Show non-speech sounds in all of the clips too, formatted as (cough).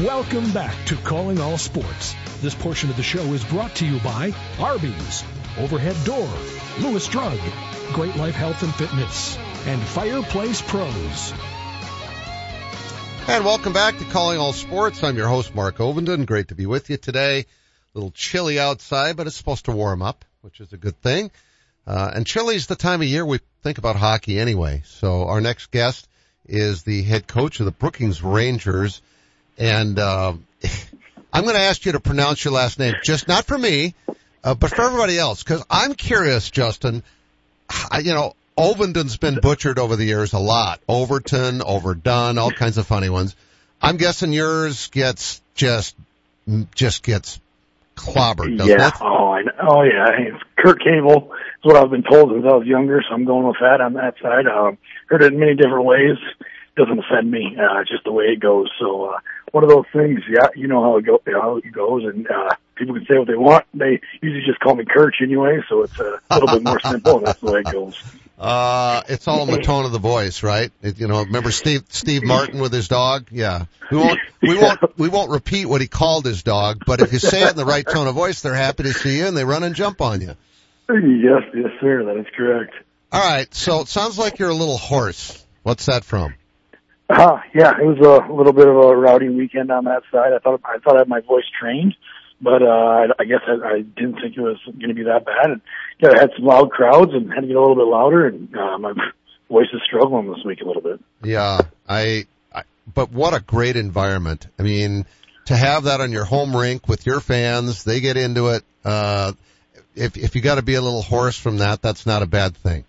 Welcome back to Calling All Sports. This portion of the show is brought to you by Arby's, Overhead Door, Lewis Drug, Great Life Health and Fitness, and Fireplace Pros. And welcome back to Calling All Sports. I'm your host, Mark Ovenden. Great to be with you today. A little chilly outside, but it's supposed to warm up, which is a good thing. Uh, and chilly's the time of year we think about hockey anyway. So our next guest is the head coach of the Brookings Rangers. And, uh, (laughs) I'm going to ask you to pronounce your last name, just not for me, uh, but for everybody else, because I'm curious, Justin. I, you know, Ovenden's been butchered over the years a lot. Overton, overdone, all kinds of funny ones. I'm guessing yours gets just just gets clobbered, doesn't yeah. it? Oh, I know. oh yeah. It's Kurt Cable is what I've been told since I was younger, so I'm going with that on that side. Um, heard it in many different ways. Doesn't offend me. Uh, just the way it goes. So uh, one of those things. Yeah, you know how it go, how it goes, and uh, people can say what they want. They usually just call me Kurt anyway, so it's a little bit more simple. And that's the way it goes. (laughs) Uh, it's all in the tone of the voice, right? It, you know, remember Steve, Steve Martin with his dog? Yeah. We won't, we won't, (laughs) we won't repeat what he called his dog, but if you say it in the right tone of voice, they're happy to see you and they run and jump on you. Yes, yes, sir. That is correct. All right. So it sounds like you're a little hoarse. What's that from? Uh, yeah, it was a little bit of a rowdy weekend on that side. I thought, I thought I had my voice trained, but, uh, I, I guess I, I didn't think it was going to be that bad. And yeah, I had some loud crowds and had to get a little bit louder and, uh, my (laughs) voice is struggling this week a little bit. Yeah. I, I, but what a great environment. I mean, to have that on your home rink with your fans, they get into it. Uh, if, if you got to be a little hoarse from that, that's not a bad thing.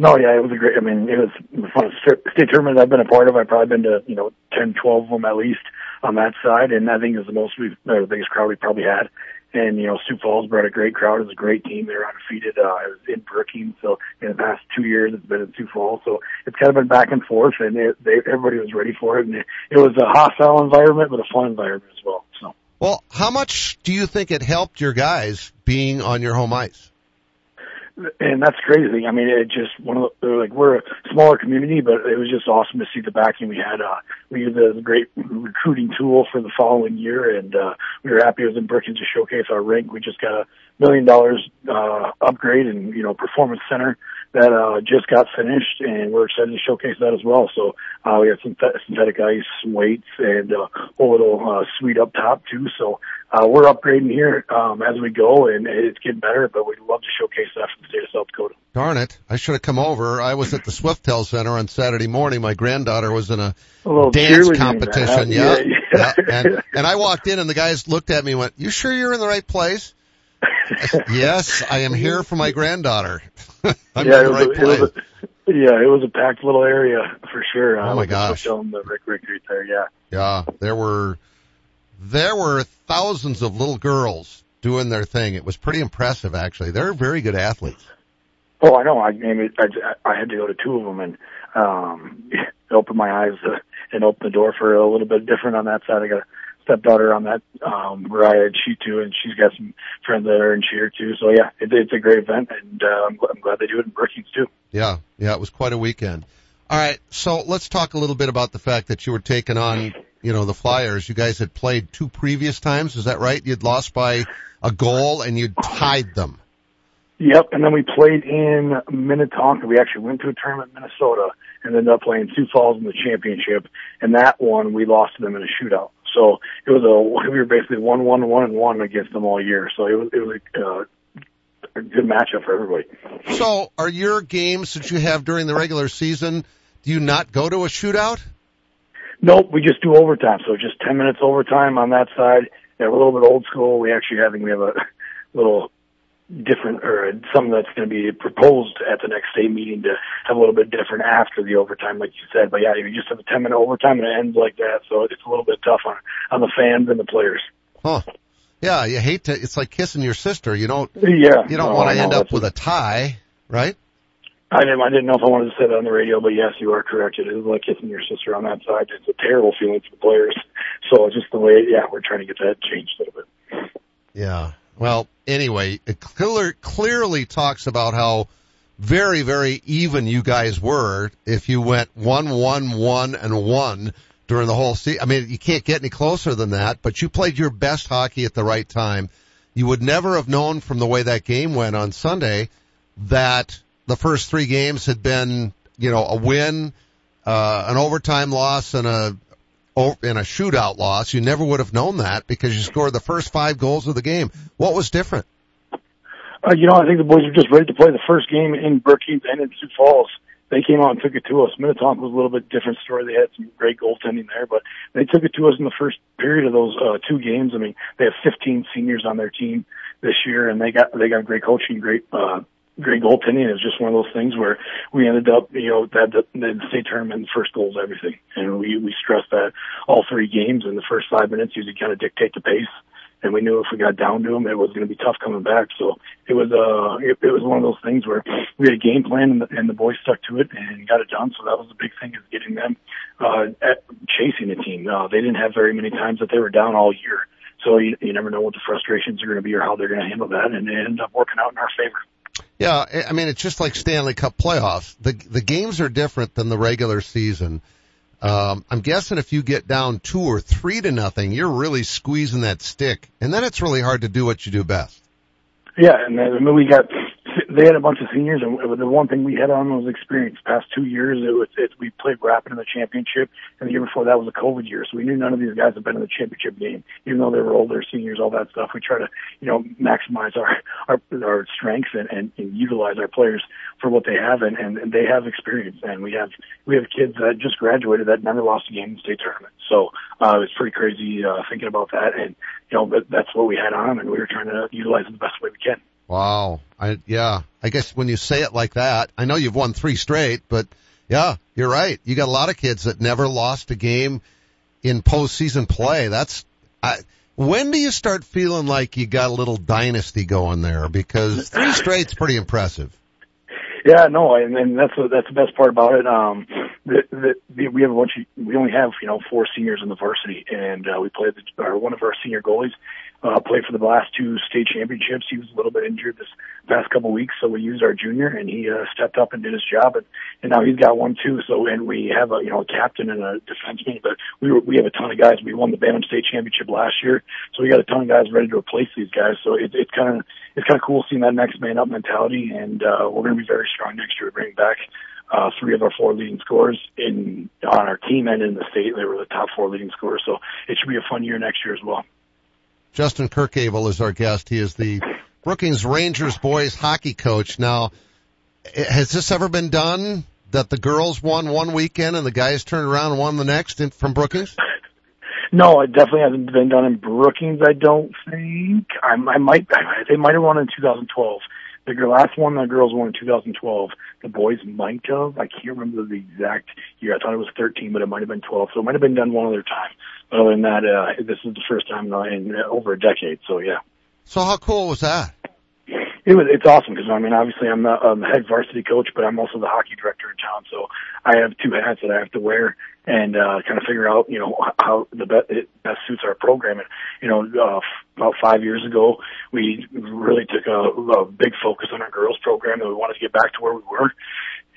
No, yeah, it was a great, I mean, it was the funnest state tournament I've been a part of. I've probably been to, you know, 10, 12 of them at least on that side. And I think it was the most we've, the biggest crowd we probably had. And, you know, Sioux Falls brought a great crowd. It was a great team. They were undefeated. Uh, it was in Brookings. So in the past two years, it's been in Sioux Falls. So it's kind of been back and forth and it, they, everybody was ready for it. And it, it was a hostile environment, but a fun environment as well. So. Well, how much do you think it helped your guys being on your home ice? And that's crazy. I mean, it just one of the like we're a smaller community, but it was just awesome to see the backing we had. Uh, we used it as a great recruiting tool for the following year, and uh, we were happy it was in to showcase our rink. We just got a million dollars uh, upgrade and you know performance center that uh, just got finished, and we're excited to showcase that as well. So uh, we have some synthetic ice weights and uh, a little uh, suite up top too. So uh, we're upgrading here um, as we go, and it's getting better. But we'd love to showcase that for the state of South Dakota. Darn it! I should have come over. I was at the Swiftel Center on Saturday morning. My granddaughter was in a, a dance competition. Yeah, yeah. (laughs) yeah. And, and I walked in, and the guys looked at me and went, "You sure you're in the right place?" Yes, I am here for my granddaughter. (laughs) I'm yeah, in the right a, place. It was a, yeah, it was a packed little area for sure. Oh my gosh! The Rick Rick right there, yeah. Yeah, there were there were thousands of little girls doing their thing. It was pretty impressive, actually. They're very good athletes. Oh, I know. I mean, I, I had to go to two of them, and um, (laughs) it opened my eyes uh, and open the door for a little bit different on that side. I got stepdaughter on that um, ride, she too, and she's got some friends there and cheer too. So yeah, it, it's a great event, and uh, I'm, I'm glad they do it in Brookings too. Yeah, yeah, it was quite a weekend. All right, so let's talk a little bit about the fact that you were taking on, you know, the Flyers. You guys had played two previous times, is that right? You'd lost by a goal and you'd tied them. Yep, and then we played in Minnetonka. We actually went to a tournament in Minnesota and ended up playing Sioux Falls in the championship. And that one, we lost to them in a shootout. So it was a (laughs) we were basically one one one and one against them all year. So it was it was a, uh, a good matchup for everybody. So are your games that you have during the regular season? Do you not go to a shootout? Nope, we just do overtime. So just ten minutes overtime on that side. Yeah, we're a little bit old school. We actually having we have a (laughs) little different or something that's going to be proposed at the next state meeting to have a little bit different after the overtime, like you said. But yeah, you just have a 10 minute overtime and it ends like that. So it's a little bit tough on, on the fans and the players. Huh. Yeah, you hate to, it's like kissing your sister. You don't, yeah, you don't no, want to end up with a tie, right? I didn't, I didn't know if I wanted to say that on the radio, but yes, you are correct. It is like kissing your sister on that side. It's a terrible feeling for the players. So just the way, yeah, we're trying to get that changed a little bit. Yeah. Well, anyway, it clear, clearly talks about how very, very even you guys were if you went one, one, one, and one during the whole season. I mean, you can't get any closer than that, but you played your best hockey at the right time. You would never have known from the way that game went on Sunday that the first three games had been, you know, a win, uh, an overtime loss and a, in a shootout loss. You never would have known that because you scored the first five goals of the game. What was different? Uh, you know, I think the boys were just ready to play the first game in Brookings and in Sioux Falls they came out and took it to us. Minnetonka was a little bit different story. They had some great goaltending there, but they took it to us in the first period of those uh, two games. I mean, they have 15 seniors on their team this year, and they got they got great coaching, great uh, great goaltending. Was just one of those things where we ended up, you know, that the, state tournament, first goal is everything, and we we stressed that all three games in the first five minutes. You kind of dictate the pace and we knew if we got down to them, it was going to be tough coming back. So it was uh it, it was one of those things where we had a game plan and the, and the boys stuck to it and got it done. So that was the big thing is getting them uh at chasing the team. Uh, they didn't have very many times that they were down all year. So you, you never know what the frustrations are going to be or how they're going to handle that, and it ended up working out in our favor. Yeah, I mean it's just like Stanley Cup playoffs. The the games are different than the regular season. Um, I'm guessing if you get down two or three to nothing, you're really squeezing that stick, and then it's really hard to do what you do best. Yeah, and then we got they had a bunch of seniors, and the one thing we had on was experience. Past two years, it was it, we played Rapid in the championship, and the year before that was a COVID year, so we knew none of these guys had been in the championship game, even though they were older seniors, all that stuff. We try to, you know, maximize our (laughs) our, our strengths and, and, and utilize our players for what they have, and, and, and they have experience, and we have we have kids that just graduated that never lost a game in the state tournament. So uh, it's pretty crazy uh, thinking about that, and you know, but that's what we had on and we were trying to utilize it the best way we can. Wow. I, yeah, I guess when you say it like that, I know you've won three straight, but yeah, you're right. You got a lot of kids that never lost a game in postseason play. That's, I, when do you start feeling like you got a little dynasty going there? Because three straight's pretty impressive. Yeah, no, and, and that's that's the best part about it. Um, the, the, we have a bunch of, we only have, you know, four seniors in the varsity and, uh, we played the, our, one of our senior goalies uh, played for the last two state championships. He was a little bit injured this past couple weeks, so we used our junior, and he uh, stepped up and did his job, and, and now he's got one too. So, and we have a you know a captain and a defenseman, but we were, we have a ton of guys. We won the Bantam State Championship last year, so we got a ton of guys ready to replace these guys. So it, it's kind of it's kind of cool seeing that next man up mentality, and uh, we're going to be very strong next year bring back uh, three of our four leading scorers in on our team and in the state. They were the top four leading scorers, so it should be a fun year next year as well. Justin Kirchevel is our guest. He is the Brookings Rangers boys hockey coach. Now, has this ever been done that the girls won one weekend and the guys turned around and won the next in, from Brookings? No, it definitely hasn't been done in Brookings. I don't think. I, I might. They might have won in 2012. The last one the girls won in 2012. The boys might have. I can't remember the exact year. I thought it was 13, but it might have been 12. So it might have been done one other time. But other than that, uh, this is the first time in over a decade. So yeah. So how cool was that? It was, it's awesome because I mean, obviously I'm the, I'm head varsity coach, but I'm also the hockey director in town. So I have two hats that I have to wear and, uh, kind of figure out, you know, how the best, it best suits our program. And, you know, uh, about five years ago, we really took a, a big focus on our girls program and we wanted to get back to where we were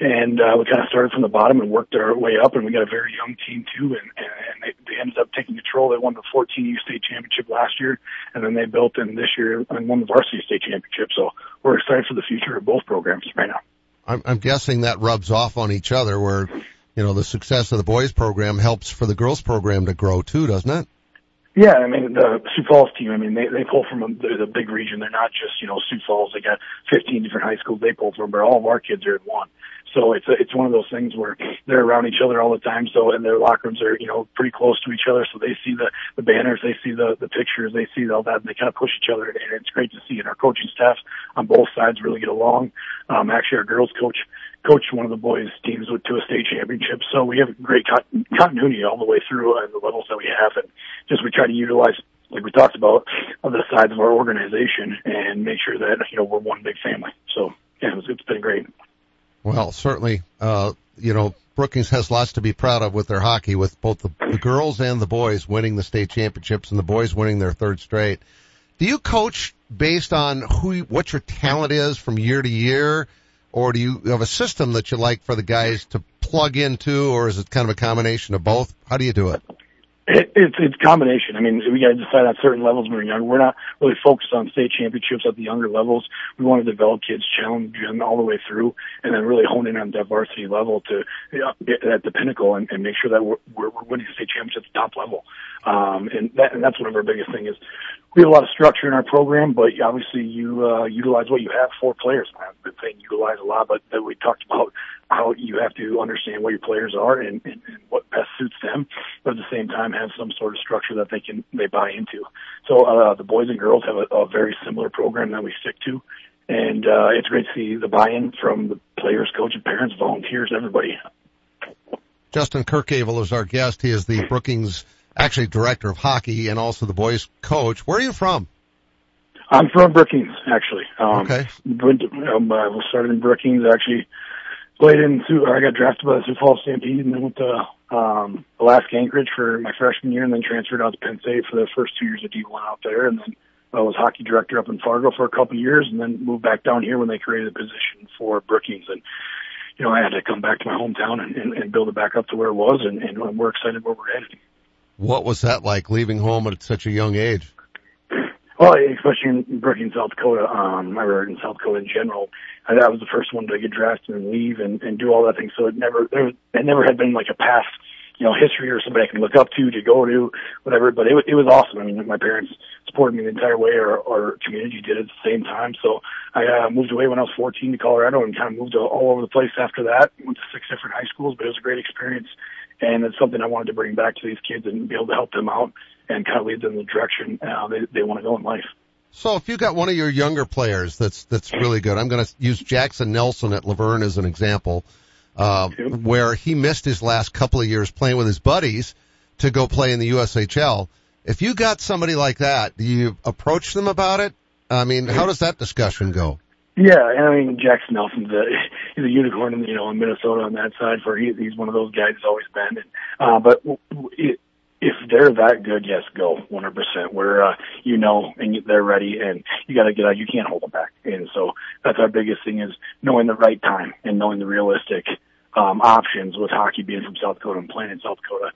and uh, we kind of started from the bottom and worked our way up. And we got a very young team too, and, and they, they ended up taking control. They won the 14U state championship last year, and then they built in this year and won the varsity state championship. So we're excited for the future of both programs right now. I'm, I'm guessing that rubs off on each other, where you know the success of the boys program helps for the girls program to grow too, doesn't it? Yeah, I mean the Sioux Falls team. I mean they they pull from a, the, the big region. They're not just you know Sioux Falls. They got 15 different high schools they pull from, but all of our kids are in one. So it's a, it's one of those things where they're around each other all the time. So and their locker rooms are you know pretty close to each other. So they see the the banners, they see the the pictures, they see all that, and they kind of push each other. And it's great to see. And our coaching staff on both sides really get along. Um, actually, our girls coach coached one of the boys' teams to a state championship. So we have great continuity all the way through and the levels that we have, and just we try to utilize like we talked about, on the sides of our organization and make sure that, you know, we're one big family. So, yeah, it was, it's been great. Well, certainly, uh, you know, Brookings has lots to be proud of with their hockey, with both the, the girls and the boys winning the state championships and the boys winning their third straight. Do you coach based on who, what your talent is from year to year, or do you have a system that you like for the guys to plug into, or is it kind of a combination of both? How do you do it? It, it's it's combination. I mean, we got to decide on certain levels when we're young. We're not really focused on state championships at the younger levels. We want to develop kids, challenge them all the way through, and then really hone in on that varsity level to you know, get at the pinnacle and, and make sure that we're, we're, winning state championships at the top level. Um, and that and that's one of our biggest thing is we have a lot of structure in our program, but obviously you uh, utilize what you have for players. I've been saying utilize a lot, but that we talked about how you have to understand what your players are and, and, and what best suits them, but at the same time have some sort of structure that they can they buy into. So uh, the boys and girls have a, a very similar program that we stick to, and uh, it's great to see the buy-in from the players, coaches, parents, volunteers, everybody. Justin Kirchevel is our guest. He is the Brookings actually director of hockey and also the boys coach. Where are you from? I'm from Brookings, actually. Um, okay. Went to, um, I was started in Brookings, actually played in, or I got drafted by the Sioux Falls Stampede and then went to, um, Alaska Anchorage for my freshman year and then transferred out to Penn State for the first two years of D1 out there. And then I was hockey director up in Fargo for a couple of years and then moved back down here when they created a position for Brookings. And, you know, I had to come back to my hometown and, and, and build it back up to where it was. And, and we're excited where we're headed. What was that like leaving home at such a young age? Well, especially in Brookings, South Dakota, um, or in South Dakota in general, I, I was the first one to get drafted and leave and, and do all that thing. So it never, there, it never had been like a past, you know, history or somebody I can look up to, to go to, whatever. But it, it was awesome. I mean, my parents supported me the entire way, or our community did at the same time. So I uh, moved away when I was 14 to Colorado and kind of moved all over the place after that. Went to six different high schools, but it was a great experience and it's something I wanted to bring back to these kids and be able to help them out and kind of lead them in the direction uh, they they want to go in life. So if you got one of your younger players that's that's really good, I'm going to use Jackson Nelson at Luverne as an example, uh, where he missed his last couple of years playing with his buddies to go play in the USHL. If you got somebody like that, do you approach them about it? I mean, how does that discussion go? Yeah, and I mean Jackson Nelson's a (laughs) he's a unicorn in you know in Minnesota on that side. For he, he's one of those guys who's always been. And, uh, but it, if they're that good, yes, go 100%. Where uh, you know and they're ready, and you got to get out. You can't hold them back. And so that's our biggest thing is knowing the right time and knowing the realistic um, options with hockey being from South Dakota and playing in South Dakota.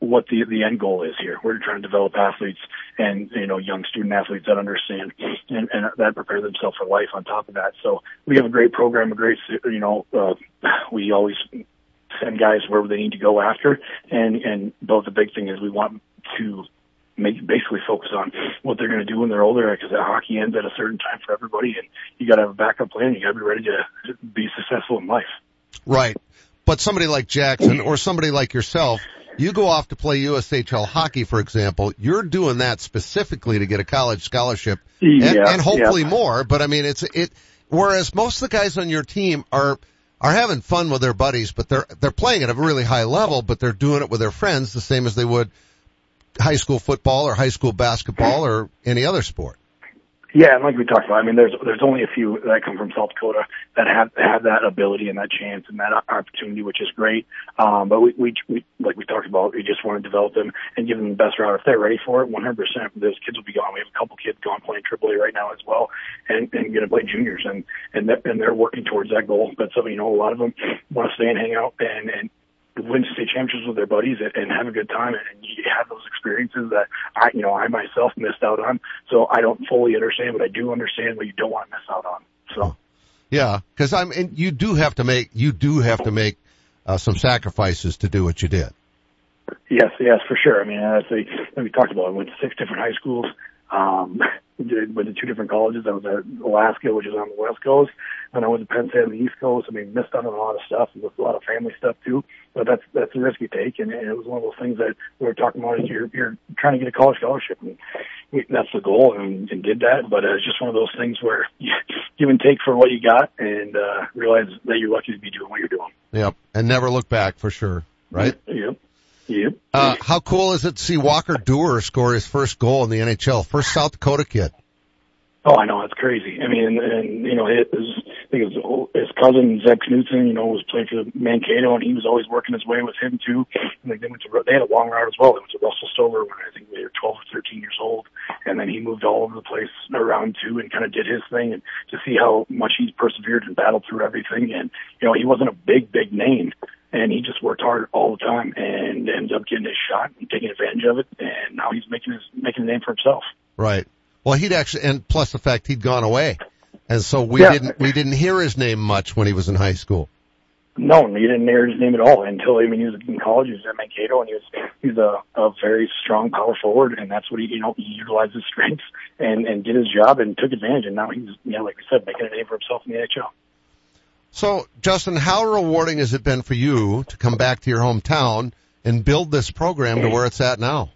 What the the end goal is here. We're trying to develop athletes and you know young student athletes that understand and, and that prepare themselves for life. On top of that, so we have a great program, a great you know uh, we always send guys where they need to go after, and and both the big thing is we want to make basically focus on what they're going to do when they're older because that hockey ends at a certain time for everybody, and you got to have a backup plan. You got to be ready to be successful in life. Right. But somebody like Jackson or somebody like yourself, you go off to play USHL hockey, for example, you're doing that specifically to get a college scholarship and, yeah, and hopefully yeah. more. But I mean, it's, it, whereas most of the guys on your team are, are having fun with their buddies, but they're, they're playing at a really high level, but they're doing it with their friends the same as they would high school football or high school basketball or any other sport. Yeah, and like we talked about, I mean, there's there's only a few that come from South Dakota that have have that ability and that chance and that opportunity, which is great. Um, but we, we we like we talked about, we just want to develop them and give them the best route if they're ready for it. 100%, those kids will be gone. We have a couple kids going playing AAA right now as well, and and going to play juniors, and and they're, and they're working towards that goal. But so you know, a lot of them want to stay and hang out and and win state championships with their buddies and, and have a good time and you have experiences that I, you know, I myself missed out on. So I don't fully understand, but I do understand what you don't want to miss out on. So. Yeah, because I'm, and you do have to make, you do have to make uh, some sacrifices to do what you did. Yes, yes, for sure. I mean, as we, we talked about, I went to six different high schools. Um, went to two different colleges. I was at Alaska, which is on the west coast, and I went to Penn State on the east coast. I mean, missed out on a lot of stuff, and a lot of family stuff too. But that's that's the risk you take, and, and it was one of those things that we were talking about. Is you're you're trying to get a college scholarship, and we, that's the goal, and, and did that. But uh, it's just one of those things where (laughs) you give and take for what you got, and uh, realize that you're lucky to be doing what you're doing. Yep, and never look back for sure, right? Yep. Yep. Uh, how cool is it to see Walker Duehr score his first goal in the NHL? First South Dakota kid. Oh, I know it's crazy. I mean, and, and you know, it was, I think was his cousin Zeb Knutson. You know, was playing for Mankato, and he was always working his way with him too. And they went to, they had a long route as well. They went to Russell Stover when I think they were 12 or 13 years old, and then he moved all over the place around too, and kind of did his thing, and to see how much he's persevered and battled through everything, and you know he wasn't a big big name, and he just worked hard all the time, and ended up getting his shot and taking advantage of it, and now he's making his making a name for himself. Right. Well, he'd actually, and plus the fact he'd gone away, and so we Yeah. didn't we didn't hear his name much when he was in high school. No, he didn't hear his name at all until I mean he was in college. He was at Mankato, and he was he's a, a very strong power forward, and that's what he you know he utilized his strengths and and did his job and took advantage. And now he's you know like we said making a name for himself in the NHL. So, Justin, how rewarding has it been for you to come back to your hometown and build this program to where it's at now?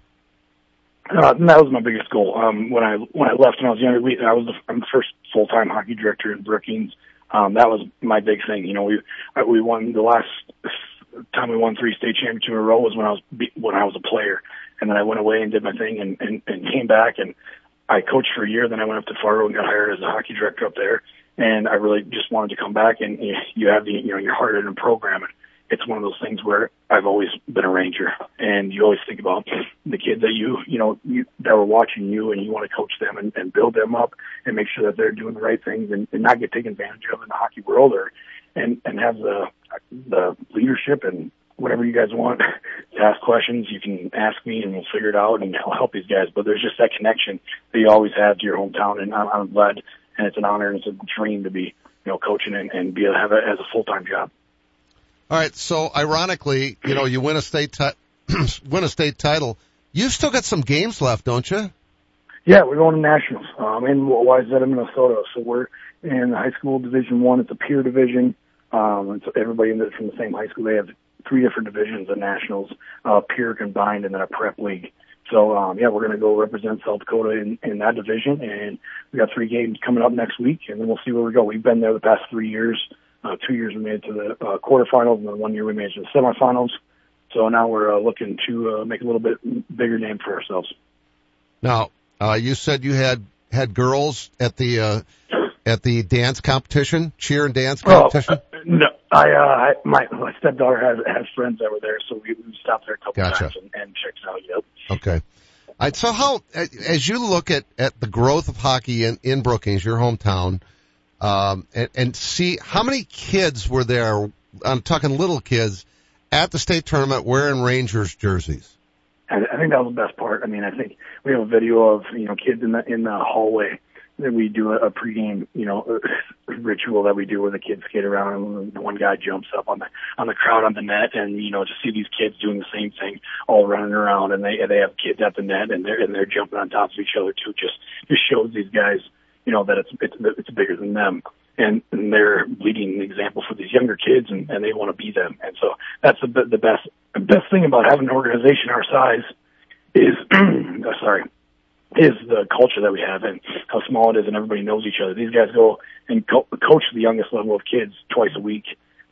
Uh, that was my biggest goal. Um, when I when I left when I was younger, we, I was the, I'm the first full time hockey director in Brookings. Um, that was my big thing. You know, we I- we won the last time we won three state championships in a row was when I was when I was a player, and then I went away and did my thing and and, and came back and I coached for a year. Then I went up to Fargo and got hired as a hockey director up there. And I really just wanted to come back and you, you have the you know your heart in a program. And it's one of those things where I've always been a ranger, and you always think about the kids that you you know you, that were watching you, and you want to coach them and, and build them up and make sure that they're doing the right things and, and not get taken advantage of in the hockey world, or and and have the the leadership and whatever you guys want to ask questions, you can ask me and we'll figure it out and I'll help these guys. But there's just that connection that you always have to your hometown, and I'm, I'm glad and it's an honor and it's a dream to be you know coaching and, and be have it as a full time job. All right. So, ironically, you know, you win a state ti- (clears throat) win a state title. You've still got some games left, don't you? Yeah, we're going to nationals. Um, in Wayzata, Minnesota. So we're in the high school division one. It's a peer division. Um, it's everybody in the, from the same high school. They have three different divisions of nationals, uh, peer combined, and then a prep league. So um, yeah, we're going to go represent South Dakota in, in that division, and we got three games coming up next week, and then we'll see where we go. We've been there the past three years. Uh, two years we made it to the uh, quarterfinals, and then one year we made it to the semifinals. So now we're uh, looking to uh, make a little bit bigger name for ourselves. Now, uh, you said you had had girls at the uh, at the dance competition, cheer and dance competition. Oh, no, I, uh, I my my stepdaughter has has friends that were there, so we, we stopped there a couple Gotcha. times and, and checked it out. Yep. Okay. All right, so how, as you look at, at the growth of hockey in, in Brookings, your hometown, um, and, and see how many kids were there, I'm talking little kids, at the state tournament wearing Rangers jerseys? I, I think that was the best part. I mean, I think we have a video of you know kids in the in the hallway that we do a, a pregame you know (laughs) ritual that we do where the kids skate around and one guy jumps up on the on the crowd on the net and you know to see these kids doing the same thing all running around and they they have kids at the net and they're and they're jumping on top of each other too just just shows these guys you know that it's it's it's bigger than them and, and they're leading an example for these younger kids and, and they want to be them and so that's the the best the best thing about having an organization our size is (clears throat) uh, sorry is the culture that we have and how small it is and everybody knows each other. These guys go and co- coach the youngest level of kids twice a week.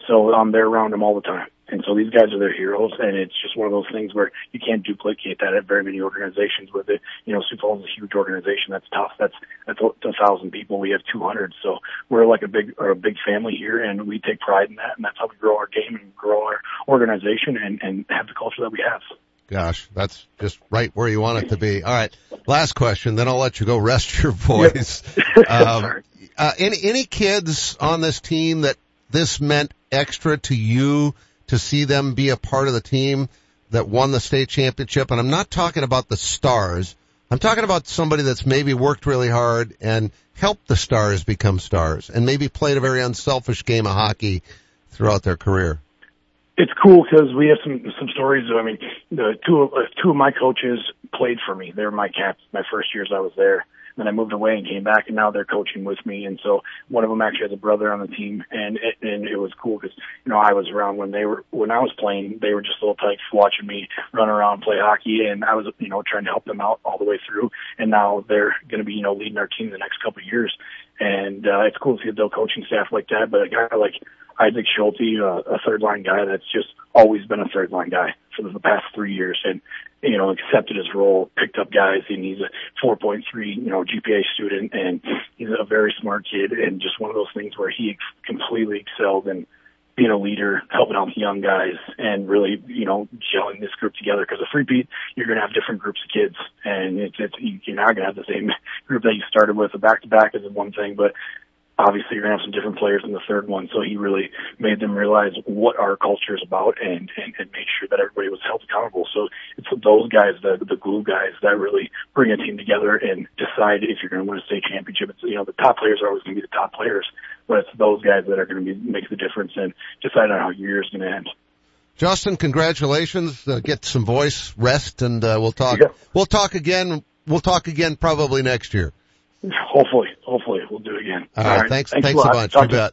So um, they're around them all the time. And so these guys are their heroes and it's just one of those things where you can't duplicate that at very many organizations with it. You know, Sioux Falls is a huge organization. That's tough. That's, that's a, a thousand people. We have 200. So we're like a big, or a big family here and we take pride in that. And that's how we grow our game and grow our organization and, and have the culture that we have. Gosh, that's just right where you want it to be. All right, last question, then I'll let you go rest your voice. (laughs) Um, uh, any any kids on this team that this meant extra to you to see them be a part of the team that won the state championship? And I'm not talking about the stars. I'm talking about somebody that's maybe worked really hard and helped the stars become stars and maybe played a very unselfish game of hockey throughout their career. it's cool because we have some some stories. I mean, the two of uh, two of my coaches played for me. They were my caps my first years I was there. Then I moved away and came back, and now they're coaching with me. And so one of them actually has a brother on the team, and it, and it was cool because you know I was around when they were when I was playing. They were just little tykes watching me run around play hockey, and I was you know trying to help them out all the way through. And now they're going to be you know leading our team the next couple of years. And uh, it's cool to see a coaching staff like that. But a guy like Isaac Schulte, uh, a third line guy that's just always been a third line guy for the past three years and, you know, accepted his role, picked up guys and he's a 4.3, you know, GPA student and he's a very smart kid and just one of those things where he ex- completely excelled and, being a leader, helping out the young guys, and really, you know, gelling this group together. Because a free beat, you're going to have different groups of kids, and it's, it's you're not going to have the same (laughs) group that you started with. A back to back is one thing, but obviously you're going to have some different players in the third one. So he really made them realize what our culture is about and, and, and make sure that everybody was held accountable. So it's those guys, the, the glue guys that really bring a team together and decide if you're going to win a state championship. It's, you know, the top players are always going to be the top players, but it's those guys that are going to be, make the difference and decide on how your year is going to end. Justin, congratulations. Uh, get some voice rest and, uh, we'll talk, yeah. we'll talk again. We'll talk again probably next year. Hopefully, hopefully we'll do it again. All, All right, right, thanks, thanks, thanks a, a bunch. You bet.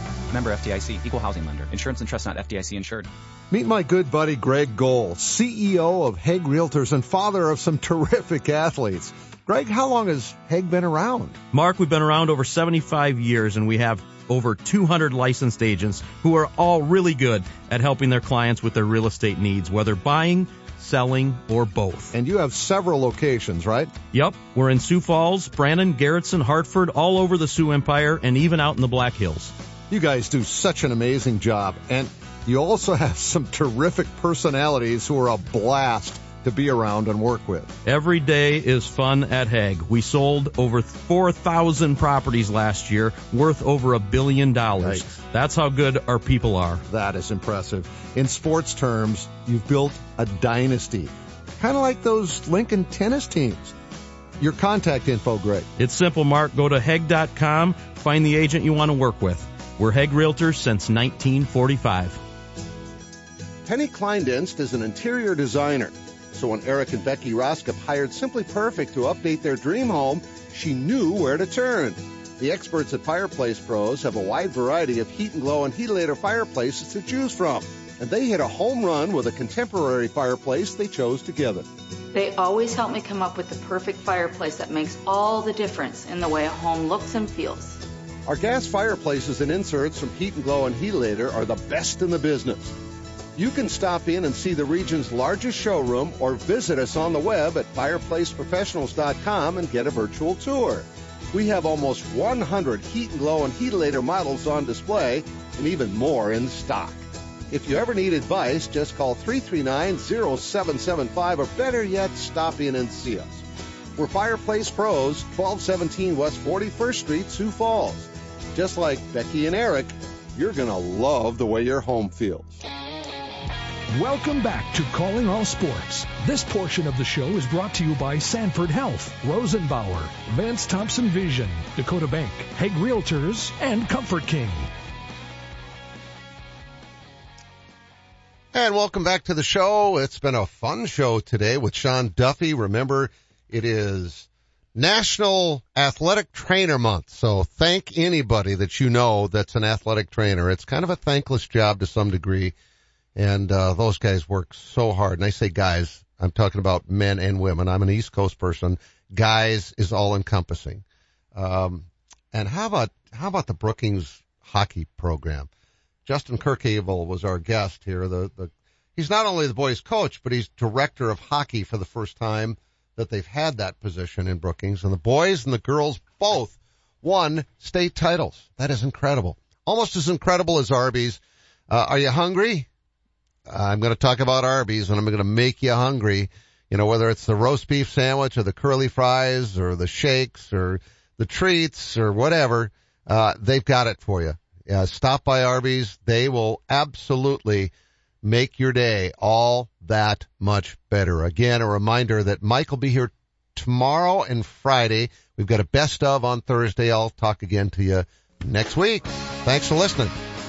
Member FDIC, equal housing lender. Insurance and trust not FDIC insured. Meet my good buddy Greg Gohl, CEO of Hegg Realtors and father of some terrific athletes. Greg, how long has Hegg been around? Mark, we've been around over 75 years and we have over 200 licensed agents who are all really good at helping their clients with their real estate needs, whether buying, selling, or both. And you have several locations, right? Yep. We're in Sioux Falls, Brandon, Garretson, Hartford, all over the Sioux Empire, and even out in the Black Hills. You guys do such an amazing job. And you also (laughs) have some terrific personalities who are a blast to be around and work with. Every day is fun at Hegg. We sold over 4,000 properties last year, worth over a billion dollars. That's how good our people are. That is impressive. In sports terms, you've built a dynasty. Kind of like those Lincoln tennis teams. Your contact info, Greg. It's simple, Mark. Go to Hegg.com, find the agent you want to work with. We're Hegg Realtors since 1945. Penny Kleindienst is an interior designer. So when Eric and Becky Roskop hired Simply Perfect to update their dream home, she knew where to turn. The experts at Fireplace Pros have a wide variety of heat and Glo and heatilator fireplaces to choose from. And they hit a home run with a contemporary fireplace they chose together. They always help me come up with the perfect fireplace that makes all the difference in the way a home looks and feels. Our gas fireplaces and inserts from Heat and Glo and Heatilator are the best in the business. You can stop in and see the region's largest showroom or visit us on the web at fireplaceprofessionals.com and get a virtual tour. We have almost 100 heat and Glo and heatilator models on display and even more in stock. If you ever need advice, just call 339-0775 or better yet, stop in and see us. We're Fireplace Pros, 1217 West 41st Street, Sioux Falls. Just like Becky and Eric, you're going to love the way your home feels. Welcome back to Calling All Sports. This portion of the show is brought to you by Sanford Health, Rosenbauer, Vance Thompson Vision, Dakota Bank, Hegg Realtors, and Comfort King. And welcome back to the show. It's been a fun show today with Sean Duffy. Remember, it is National Athletic Trainer Month. So thank anybody that you know that's an athletic trainer. It's kind of a thankless job to some degree. And, uh, those guys work so hard. And I say guys, I'm talking about men and women. I'm an East Coast person. Guys is all encompassing. Um, and how about, how about the Brookings hockey program? Justin Kirchevel was our guest here. The, the he's not only the boys coach, but he's director of hockey for the first time that they've had that position in Brookings. And the boys and the girls both won state titles. That is incredible. Almost as incredible as Arby's. Uh, are you hungry? I'm going to talk about Arby's and I'm going to make you hungry. You know, whether it's the roast beef sandwich or the curly fries or the shakes or the treats or whatever, uh, they've got it for you. Uh, stop by Arby's. They will absolutely make your day all that much better. Again, a reminder that Mike will be here tomorrow and Friday. We've got a best of on Thursday. I'll talk again to you next week. Thanks for listening.